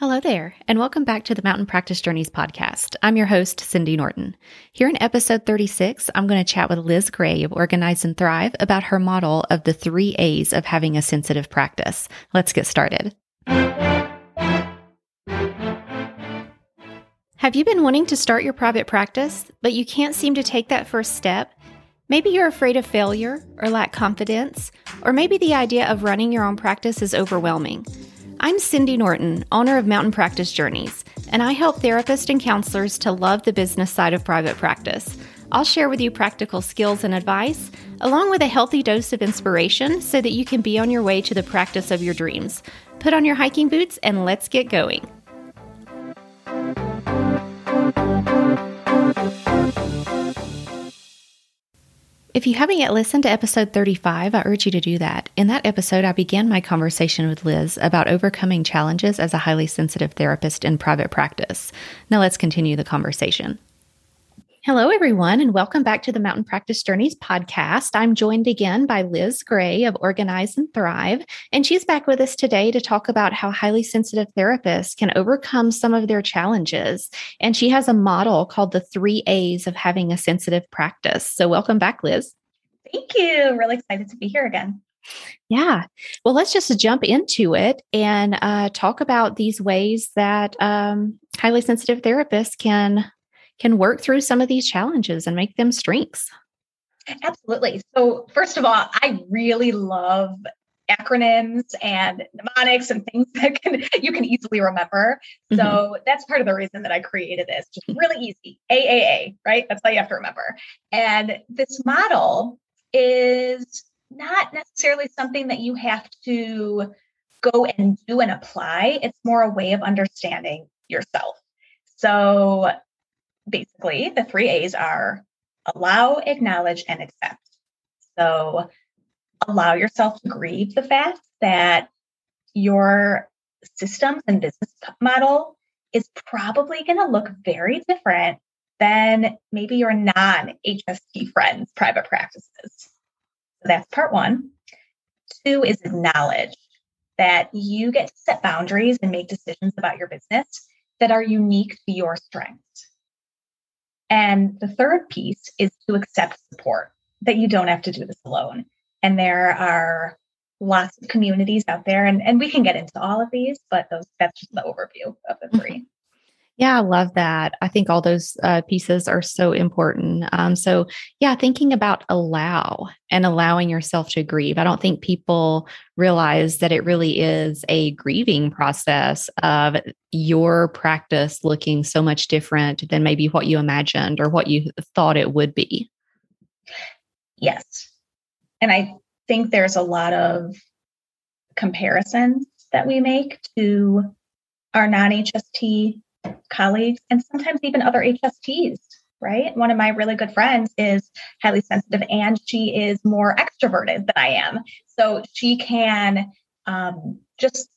Hello there, and welcome back to the Mountain Practice Journeys podcast. I'm your host, Cindy Norton. Here in episode 36, I'm going to chat with Liz Gray of Organize and Thrive about her model of the three A's of having a sensitive practice. Let's get started. Have you been wanting to start your private practice, but you can't seem to take that first step? Maybe you're afraid of failure or lack confidence, or maybe the idea of running your own practice is overwhelming. I'm Cindy Norton, owner of Mountain Practice Journeys, and I help therapists and counselors to love the business side of private practice. I'll share with you practical skills and advice, along with a healthy dose of inspiration so that you can be on your way to the practice of your dreams. Put on your hiking boots and let's get going. If you haven't yet listened to episode 35, I urge you to do that. In that episode, I began my conversation with Liz about overcoming challenges as a highly sensitive therapist in private practice. Now let's continue the conversation. Hello, everyone, and welcome back to the Mountain Practice Journeys podcast. I'm joined again by Liz Gray of Organize and Thrive, and she's back with us today to talk about how highly sensitive therapists can overcome some of their challenges. And she has a model called the three A's of having a sensitive practice. So, welcome back, Liz. Thank you. Really excited to be here again. Yeah. Well, let's just jump into it and uh, talk about these ways that um, highly sensitive therapists can can work through some of these challenges and make them strengths. Absolutely. So, first of all, I really love acronyms and mnemonics and things that can you can easily remember. So mm-hmm. that's part of the reason that I created this. Just really easy. AAA, right? That's all you have to remember. And this model is not necessarily something that you have to go and do and apply. It's more a way of understanding yourself. So basically, the three A's are allow, acknowledge, and accept. So, allow yourself to grieve the fact that your systems and business model is probably going to look very different than maybe your non HST friends' private practices. So that's part one. Two is acknowledge that you get to set boundaries and make decisions about your business that are unique to your strengths. And the third piece is to accept support, that you don't have to do this alone. And there are lots of communities out there, and, and we can get into all of these, but those that's just the overview of the mm-hmm. 3 Yeah, I love that. I think all those uh, pieces are so important. Um, so, yeah, thinking about allow and allowing yourself to grieve. I don't think people realize that it really is a grieving process of your practice looking so much different than maybe what you imagined or what you thought it would be. Yes. And I think there's a lot of comparisons that we make to our non HST colleagues and sometimes even other HSTs, right? One of my really good friends is highly sensitive and she is more extroverted than I am. So she can um, just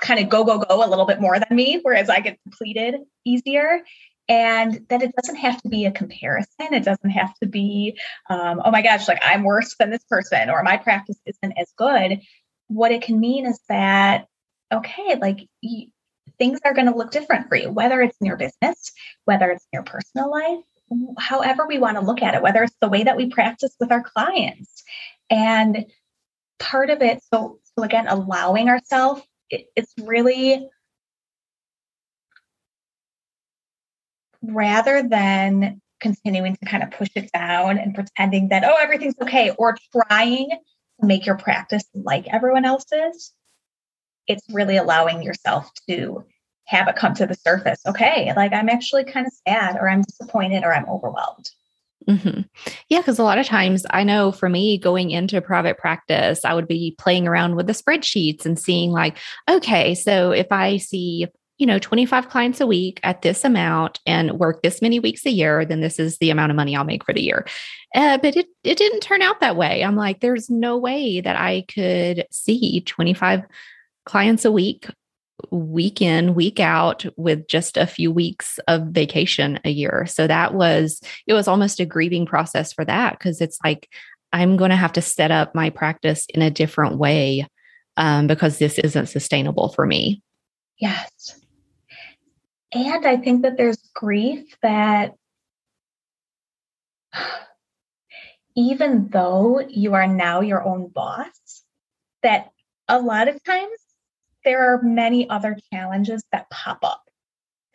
kind of go, go, go a little bit more than me, whereas I get completed easier. And that it doesn't have to be a comparison. It doesn't have to be, um, oh my gosh, like I'm worse than this person or my practice isn't as good. What it can mean is that, okay, like things are going to look different for you, whether it's in your business, whether it's in your personal life, however we want to look at it, whether it's the way that we practice with our clients. And part of it, so, so again, allowing ourselves, it, it's really rather than continuing to kind of push it down and pretending that, oh, everything's okay, or trying to make your practice like everyone else's, it's really allowing yourself to have it come to the surface. Okay, like I'm actually kind of sad, or I'm disappointed, or I'm overwhelmed. Mm-hmm. Yeah, because a lot of times I know for me going into private practice, I would be playing around with the spreadsheets and seeing, like, okay, so if I see, you know, 25 clients a week at this amount and work this many weeks a year, then this is the amount of money I'll make for the year. Uh, but it, it didn't turn out that way. I'm like, there's no way that I could see 25 clients a week, week in, week out, with just a few weeks of vacation a year. So that was, it was almost a grieving process for that because it's like, I'm going to have to set up my practice in a different way um, because this isn't sustainable for me. Yes. and I think that there's grief that even though you are now your own boss, that a lot of times there are many other challenges that pop up.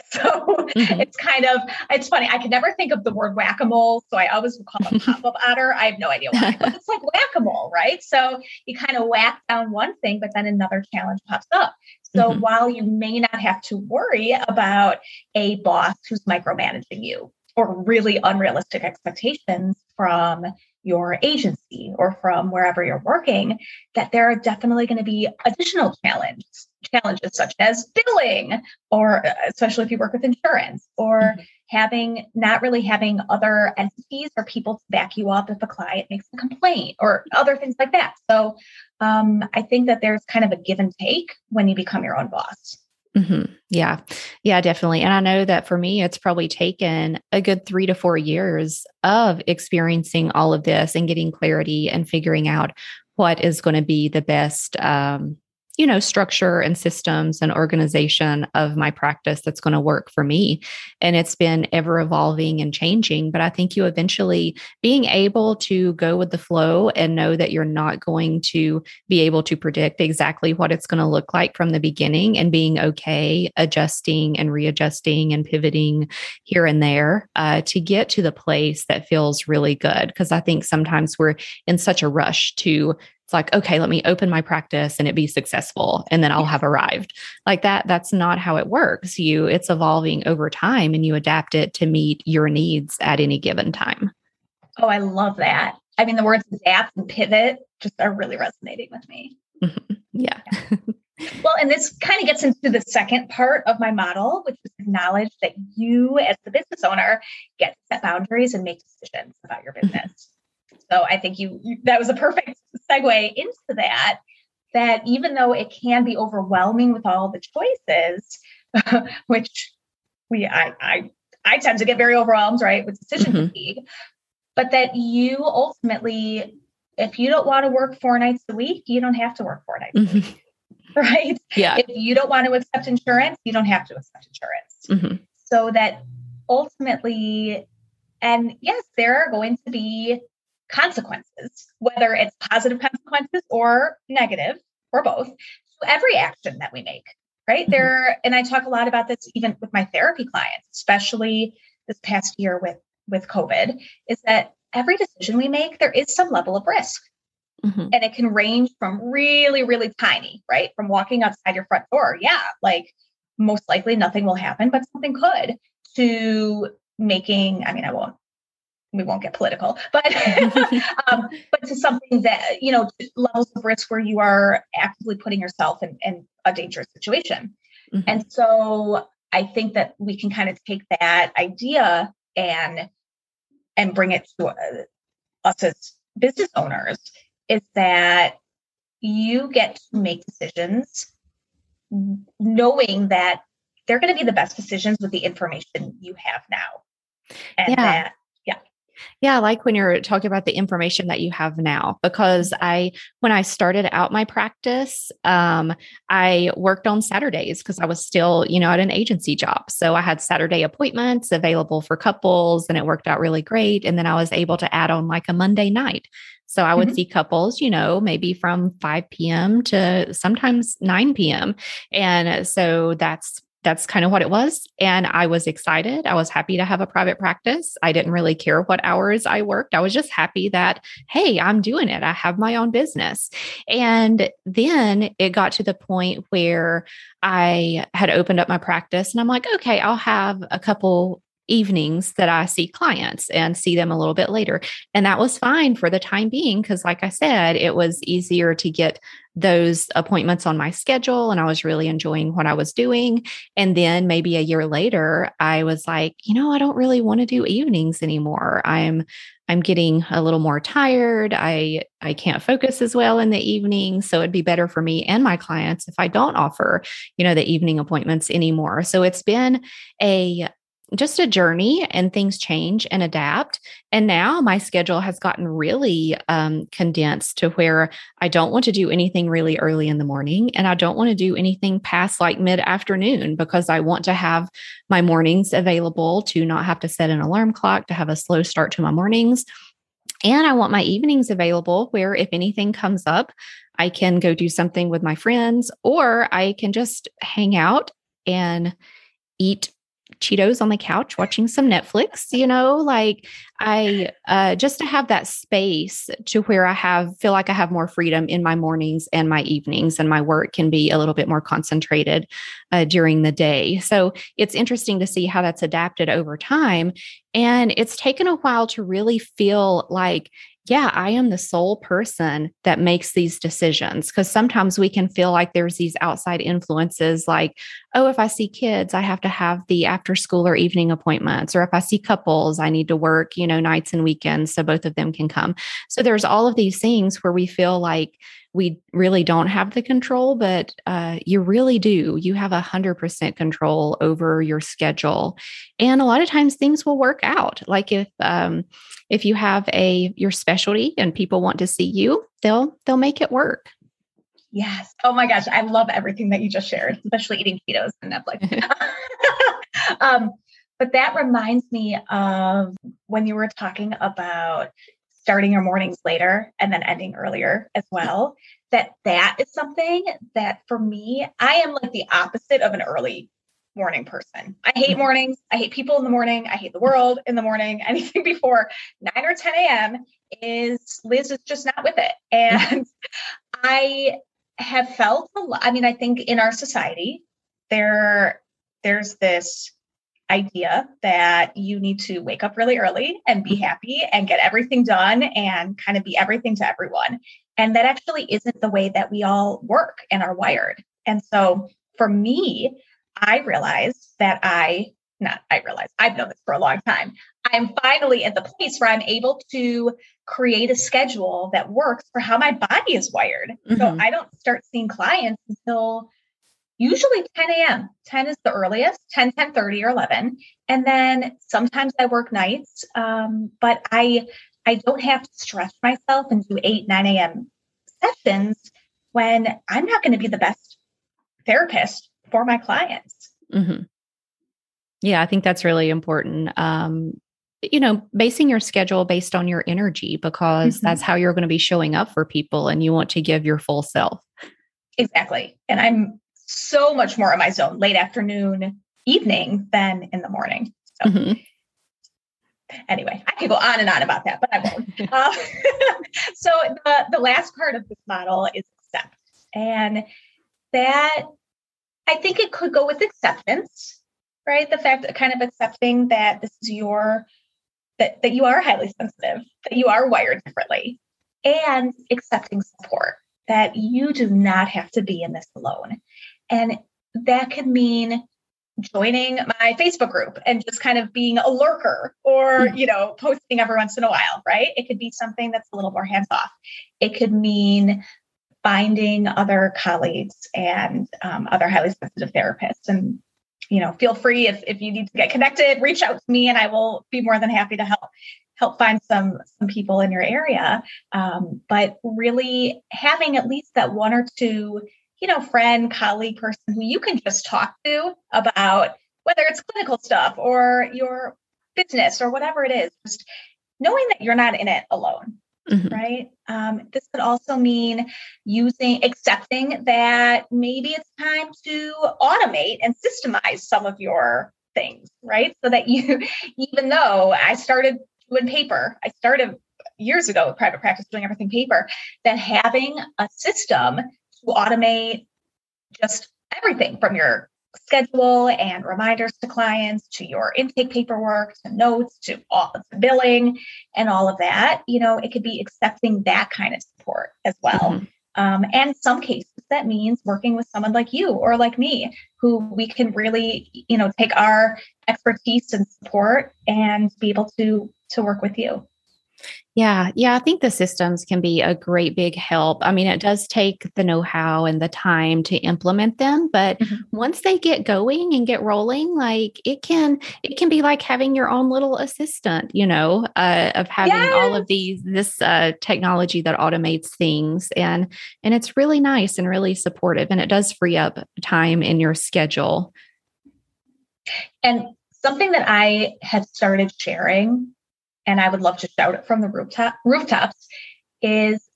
So mm-hmm. it's kind of it's funny. I can never think of the word whack-a-mole, so I always call it pop-up otter. I have no idea why, but it's like whack-a-mole, right? So you kind of whack down one thing, but then another challenge pops up. So mm-hmm. while you may not have to worry about a boss who's micromanaging you or really unrealistic expectations from your agency or from wherever you're working, that there are definitely going to be additional challenges, challenges such as billing, or uh, especially if you work with insurance, or mm-hmm. having not really having other entities or people to back you up if a client makes a complaint or other things like that. So um, I think that there's kind of a give and take when you become your own boss. Mm-hmm. Yeah. Yeah, definitely. And I know that for me, it's probably taken a good three to four years of experiencing all of this and getting clarity and figuring out what is going to be the best um, you know structure and systems and organization of my practice that's going to work for me. And it's been ever evolving and changing but i think you eventually being able to go with the flow and know that you're not going to be able to predict exactly what it's going to look like from the beginning and being okay adjusting and readjusting and pivoting here and there uh, to get to the place that feels really good. Because i think sometimes we're in such a rush to it's like okay let me open my practice and it be successful and then i'll have arrived. Like that that's not how it works. You it's evolving over time and you adapt it to meet your needs at any given time. Oh i love that. I mean the words adapt and pivot just are really resonating with me. Mm-hmm. yeah, yeah. well and this kind of gets into the second part of my model which is acknowledge that you as the business owner get to set boundaries and make decisions about your mm-hmm. business so I think you, you that was a perfect segue into that. That even though it can be overwhelming with all the choices, which we I I I tend to get very overwhelmed, right, with decision mm-hmm. fatigue, but that you ultimately, if you don't want to work four nights a week, you don't have to work four nights mm-hmm. a week. Right. Yeah. If you don't want to accept insurance, you don't have to accept insurance. Mm-hmm. So that ultimately, and yes, there are going to be consequences, whether it's positive consequences or negative or both, to every action that we make. Right mm-hmm. there, and I talk a lot about this even with my therapy clients, especially this past year with with COVID, is that every decision we make, there is some level of risk. Mm-hmm. And it can range from really, really tiny, right? From walking outside your front door. Yeah, like most likely nothing will happen, but something could, to making, I mean, I won't we won't get political, but um, but to something that you know levels of risk where you are actively putting yourself in, in a dangerous situation. Mm-hmm. And so I think that we can kind of take that idea and and bring it to uh, us as business owners is that you get to make decisions knowing that they're going to be the best decisions with the information you have now and yeah. that yeah, I like when you're talking about the information that you have now because I when I started out my practice, um, I worked on Saturdays because I was still, you know, at an agency job. So I had Saturday appointments available for couples and it worked out really great. And then I was able to add on like a Monday night. So I would mm-hmm. see couples, you know, maybe from 5 p.m. to sometimes 9 p.m. And so that's that's kind of what it was. And I was excited. I was happy to have a private practice. I didn't really care what hours I worked. I was just happy that, hey, I'm doing it. I have my own business. And then it got to the point where I had opened up my practice and I'm like, okay, I'll have a couple evenings that I see clients and see them a little bit later. And that was fine for the time being because, like I said, it was easier to get those appointments on my schedule and I was really enjoying what I was doing. And then maybe a year later, I was like, you know, I don't really want to do evenings anymore. I'm I'm getting a little more tired. I I can't focus as well in the evening, so it'd be better for me and my clients if I don't offer, you know, the evening appointments anymore. So it's been a just a journey and things change and adapt. And now my schedule has gotten really um, condensed to where I don't want to do anything really early in the morning and I don't want to do anything past like mid afternoon because I want to have my mornings available to not have to set an alarm clock, to have a slow start to my mornings. And I want my evenings available where if anything comes up, I can go do something with my friends or I can just hang out and eat Cheetos on the couch watching some Netflix, you know, like I uh just to have that space to where I have feel like I have more freedom in my mornings and my evenings and my work can be a little bit more concentrated uh, during the day. So it's interesting to see how that's adapted over time and it's taken a while to really feel like yeah, I am the sole person that makes these decisions. Because sometimes we can feel like there's these outside influences, like, oh, if I see kids, I have to have the after school or evening appointments. Or if I see couples, I need to work, you know, nights and weekends so both of them can come. So there's all of these things where we feel like we really don't have the control, but uh, you really do. You have a hundred percent control over your schedule, and a lot of times things will work out. Like if um, if you have a your specialty and people want to see you, they'll they'll make it work. Yes. Oh my gosh, I love everything that you just shared, especially eating Cheetos and Netflix. um, but that reminds me of when you were talking about starting your mornings later and then ending earlier as well that that is something that for me i am like the opposite of an early morning person. I hate mm-hmm. mornings. I hate people in the morning. I hate the world in the morning. Anything before 9 or 10 a.m is liz is just not with it. And i have felt a lot i mean i think in our society there there's this idea that you need to wake up really early and be happy and get everything done and kind of be everything to everyone. And that actually isn't the way that we all work and are wired. And so for me, I realized that I, not I realized, I've known this for a long time. I'm finally at the place where I'm able to create a schedule that works for how my body is wired. Mm-hmm. So I don't start seeing clients until usually 10 a.m 10 is the earliest 10 10 30 or 11 and then sometimes i work nights um, but i i don't have to stress myself and do 8 9 a.m sessions when i'm not going to be the best therapist for my clients. Mm-hmm. yeah i think that's really important. Um, you know basing your schedule based on your energy because mm-hmm. that's how you're going to be showing up for people and you want to give your full self. Exactly. And i'm so much more in my zone late afternoon, evening than in the morning. So, mm-hmm. anyway, I could go on and on about that, but I won't. uh, so, the, the last part of this model is accept. And that I think it could go with acceptance, right? The fact that kind of accepting that this is your that, that you are highly sensitive, that you are wired differently, and accepting support that you do not have to be in this alone. And that could mean joining my Facebook group and just kind of being a lurker or, mm-hmm. you know, posting every once in a while, right? It could be something that's a little more hands off. It could mean finding other colleagues and um, other highly sensitive therapists and you know feel free if, if you need to get connected reach out to me and i will be more than happy to help help find some some people in your area um, but really having at least that one or two you know, friend, colleague, person who you can just talk to about whether it's clinical stuff or your business or whatever it is, just knowing that you're not in it alone. Mm-hmm. Right. Um, this could also mean using, accepting that maybe it's time to automate and systemize some of your things, right? So that you, even though I started doing paper, I started years ago with private practice doing everything paper, that having a system to automate just everything from your schedule and reminders to clients to your intake paperwork to notes to all to billing and all of that you know it could be accepting that kind of support as well mm-hmm. um, and some cases that means working with someone like you or like me who we can really you know take our expertise and support and be able to to work with you Yeah, yeah, I think the systems can be a great big help. I mean, it does take the know how and the time to implement them, but mm-hmm. once they get going and get rolling, like it can, it can be like having your own little assistant, you know, uh, of having yes. all of these this uh, technology that automates things, and and it's really nice and really supportive, and it does free up time in your schedule. And something that I had started sharing and I would love to shout it from the rooftop rooftops is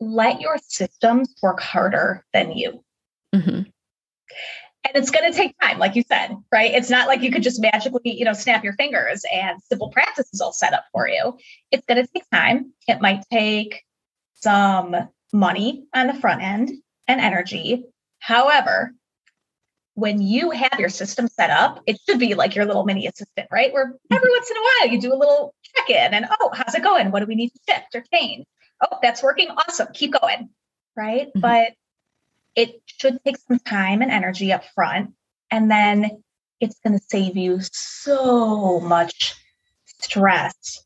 let your systems work harder than you. Mm-hmm. And it's going to take time, like you said, right? It's not like you could just magically, you know, snap your fingers and simple practice is all set up for you. It's going to take time. It might take some money on the front end and energy. However, when you have your system set up, it should be like your little mini assistant, right? Where every once in a while you do a little check in and, oh, how's it going? What do we need to shift or change? Oh, that's working. Awesome. Keep going. Right. Mm-hmm. But it should take some time and energy up front. And then it's going to save you so much stress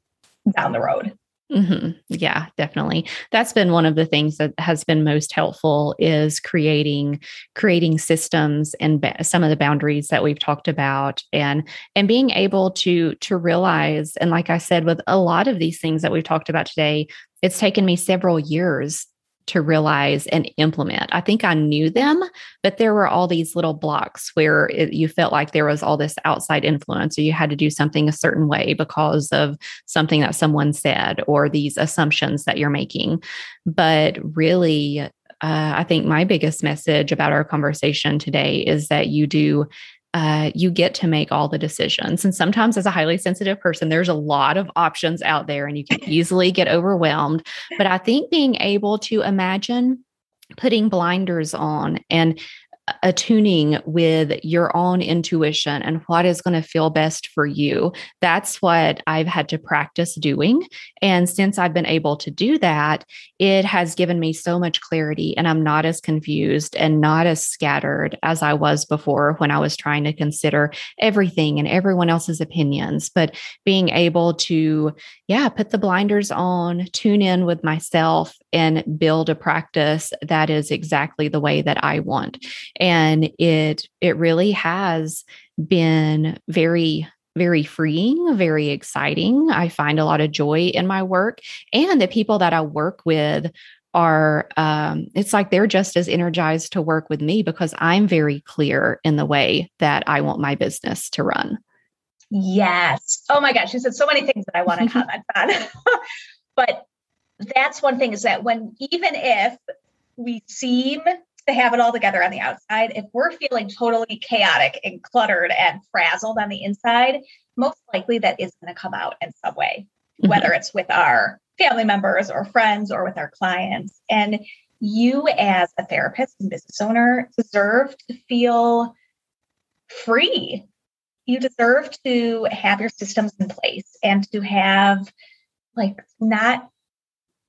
down the road. Mm-hmm. Yeah, definitely. That's been one of the things that has been most helpful is creating creating systems and ba- some of the boundaries that we've talked about, and and being able to to realize. And like I said, with a lot of these things that we've talked about today, it's taken me several years to realize and implement. I think I knew them, but there were all these little blocks where it, you felt like there was all this outside influence or you had to do something a certain way because of something that someone said or these assumptions that you're making. But really, uh, I think my biggest message about our conversation today is that you do uh, you get to make all the decisions. And sometimes, as a highly sensitive person, there's a lot of options out there and you can easily get overwhelmed. But I think being able to imagine putting blinders on and attuning with your own intuition and what is going to feel best for you. That's what I've had to practice doing. And since I've been able to do that, it has given me so much clarity and I'm not as confused and not as scattered as I was before when I was trying to consider everything and everyone else's opinions. But being able to, yeah, put the blinders on, tune in with myself and build a practice that is exactly the way that I want and it it really has been very very freeing, very exciting. I find a lot of joy in my work, and the people that I work with are um, it's like they're just as energized to work with me because I'm very clear in the way that I want my business to run. Yes. Oh my gosh, you said so many things that I want to comment on. but that's one thing is that when even if we seem to have it all together on the outside. If we're feeling totally chaotic and cluttered and frazzled on the inside, most likely that is going to come out in some way, mm-hmm. whether it's with our family members or friends or with our clients. And you, as a therapist and business owner, deserve to feel free. You deserve to have your systems in place and to have, like, not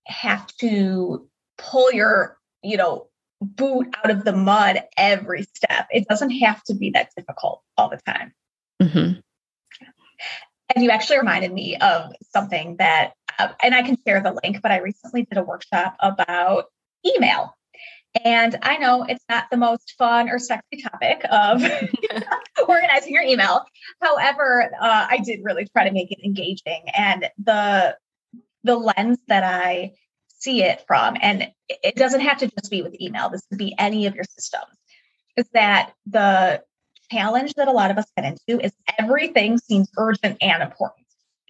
have to pull your, you know, boot out of the mud every step. It doesn't have to be that difficult all the time. Mm-hmm. And you actually reminded me of something that, uh, and I can share the link, but I recently did a workshop about email. And I know it's not the most fun or sexy topic of organizing your email. However, uh, I did really try to make it engaging. And the the lens that I see it from, and it doesn't have to just be with email, this could be any of your systems, is that the challenge that a lot of us get into is everything seems urgent and important.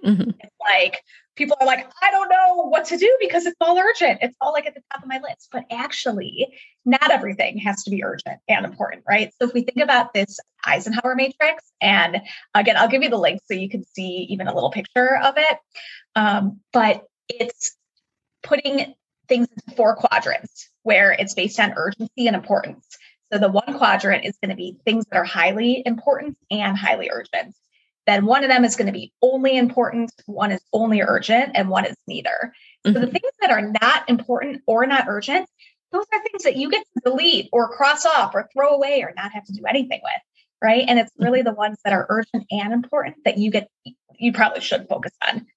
Mm-hmm. It's like people are like, I don't know what to do because it's all urgent. It's all like at the top of my list. But actually, not everything has to be urgent and important, right? So if we think about this Eisenhower matrix, and again, I'll give you the link so you can see even a little picture of it. Um, but it's putting things into four quadrants where it's based on urgency and importance. So the one quadrant is going to be things that are highly important and highly urgent. Then one of them is going to be only important, one is only urgent, and one is neither. So mm-hmm. the things that are not important or not urgent, those are things that you get to delete or cross off or throw away or not have to do anything with. Right. And it's really mm-hmm. the ones that are urgent and important that you get, you probably should focus on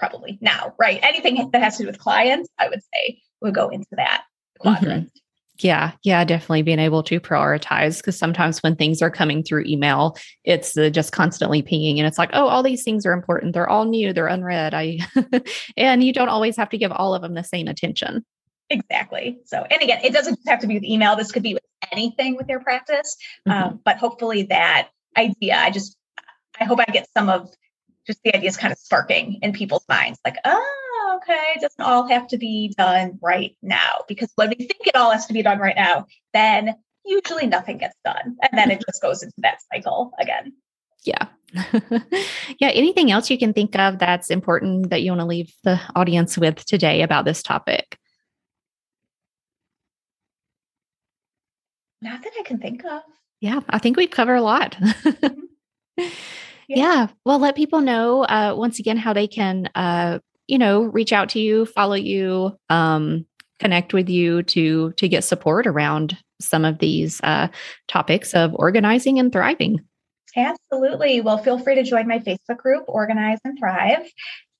probably now, right? Anything that has to do with clients, I would say would go into that quadrant. Mm-hmm. Yeah, yeah, definitely being able to prioritize because sometimes when things are coming through email, it's uh, just constantly pinging and it's like, oh, all these things are important. They're all new, they're unread. I and you don't always have to give all of them the same attention. Exactly. So, and again, it doesn't have to be with email. This could be with anything with your practice. Mm-hmm. Um, but hopefully, that idea, I just, I hope I get some of just the idea is kind of sparking in people's minds like, oh, okay, it doesn't all have to be done right now. Because when we think it all has to be done right now, then usually nothing gets done. And then it just goes into that cycle again. Yeah. yeah. Anything else you can think of that's important that you want to leave the audience with today about this topic? Not that I can think of. Yeah, I think we've covered a lot. Mm-hmm. Yeah. yeah. Well, let people know uh, once again how they can, uh, you know, reach out to you, follow you, um, connect with you to to get support around some of these uh, topics of organizing and thriving. Absolutely. Well, feel free to join my Facebook group, Organize and Thrive.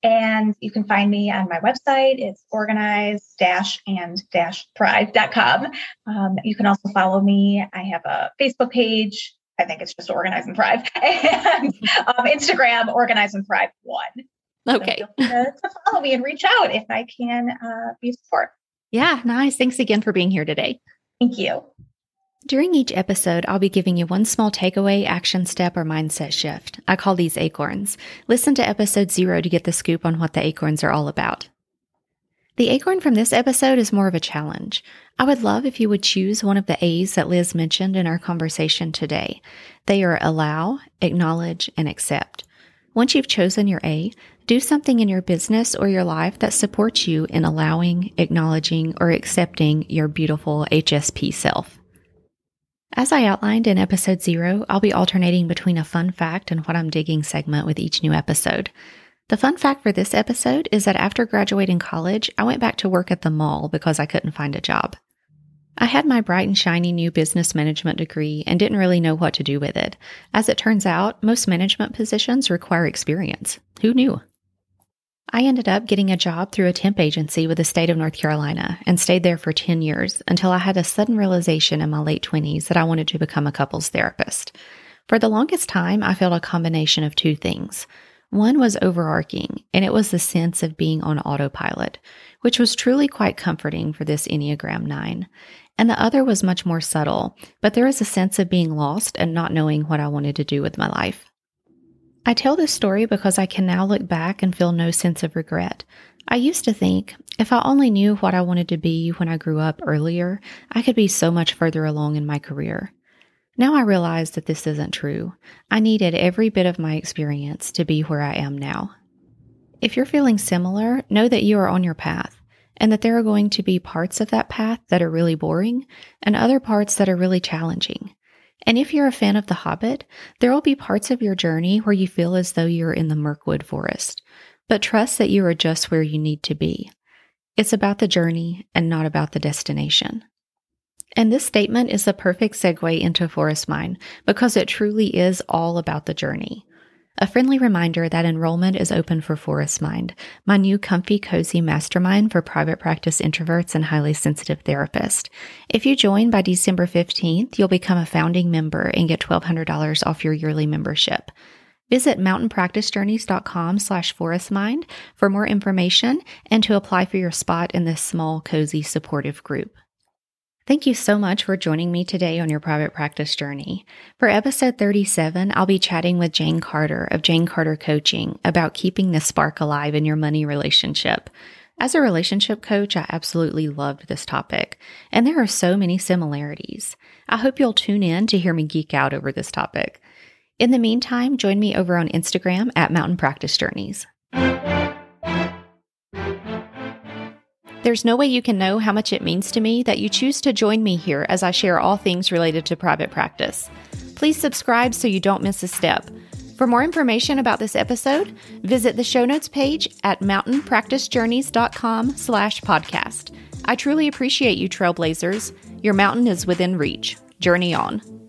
And you can find me on my website. It's organize and thrive.com. Um, you can also follow me. I have a Facebook page. I think it's just organize and thrive. And um, Instagram, organize and thrive one. Okay. So to, to, follow me and reach out if I can uh, be support. Yeah, nice. Thanks again for being here today. Thank you. During each episode, I'll be giving you one small takeaway, action step, or mindset shift. I call these acorns. Listen to episode zero to get the scoop on what the acorns are all about. The acorn from this episode is more of a challenge. I would love if you would choose one of the A's that Liz mentioned in our conversation today. They are allow, acknowledge, and accept. Once you've chosen your A, do something in your business or your life that supports you in allowing, acknowledging, or accepting your beautiful HSP self. As I outlined in episode zero, I'll be alternating between a fun fact and what I'm digging segment with each new episode. The fun fact for this episode is that after graduating college, I went back to work at the mall because I couldn't find a job. I had my bright and shiny new business management degree and didn't really know what to do with it. As it turns out, most management positions require experience. Who knew? I ended up getting a job through a temp agency with the state of North Carolina and stayed there for 10 years until I had a sudden realization in my late 20s that I wanted to become a couples therapist. For the longest time, I felt a combination of two things. One was overarching, and it was the sense of being on autopilot, which was truly quite comforting for this Enneagram 9. And the other was much more subtle, but there was a sense of being lost and not knowing what I wanted to do with my life. I tell this story because I can now look back and feel no sense of regret. I used to think if I only knew what I wanted to be when I grew up earlier, I could be so much further along in my career. Now I realize that this isn't true. I needed every bit of my experience to be where I am now. If you're feeling similar, know that you are on your path and that there are going to be parts of that path that are really boring and other parts that are really challenging. And if you're a fan of The Hobbit, there will be parts of your journey where you feel as though you're in the Mirkwood Forest, but trust that you are just where you need to be. It's about the journey and not about the destination. And this statement is the perfect segue into Forest Mind because it truly is all about the journey. A friendly reminder that enrollment is open for Forest Mind, my new comfy, cozy mastermind for private practice introverts and highly sensitive therapists. If you join by December 15th, you'll become a founding member and get $1,200 off your yearly membership. Visit mountainpracticejourneys.com slash forestmind for more information and to apply for your spot in this small, cozy, supportive group. Thank you so much for joining me today on your private practice journey. For episode 37, I'll be chatting with Jane Carter of Jane Carter Coaching about keeping the spark alive in your money relationship. As a relationship coach, I absolutely loved this topic, and there are so many similarities. I hope you'll tune in to hear me geek out over this topic. In the meantime, join me over on Instagram at Mountain Practice Journeys. There's no way you can know how much it means to me that you choose to join me here as I share all things related to private practice. Please subscribe so you don't miss a step. For more information about this episode, visit the show notes page at mountainpracticejourneys.com slash podcast. I truly appreciate you, trailblazers. Your mountain is within reach. Journey on.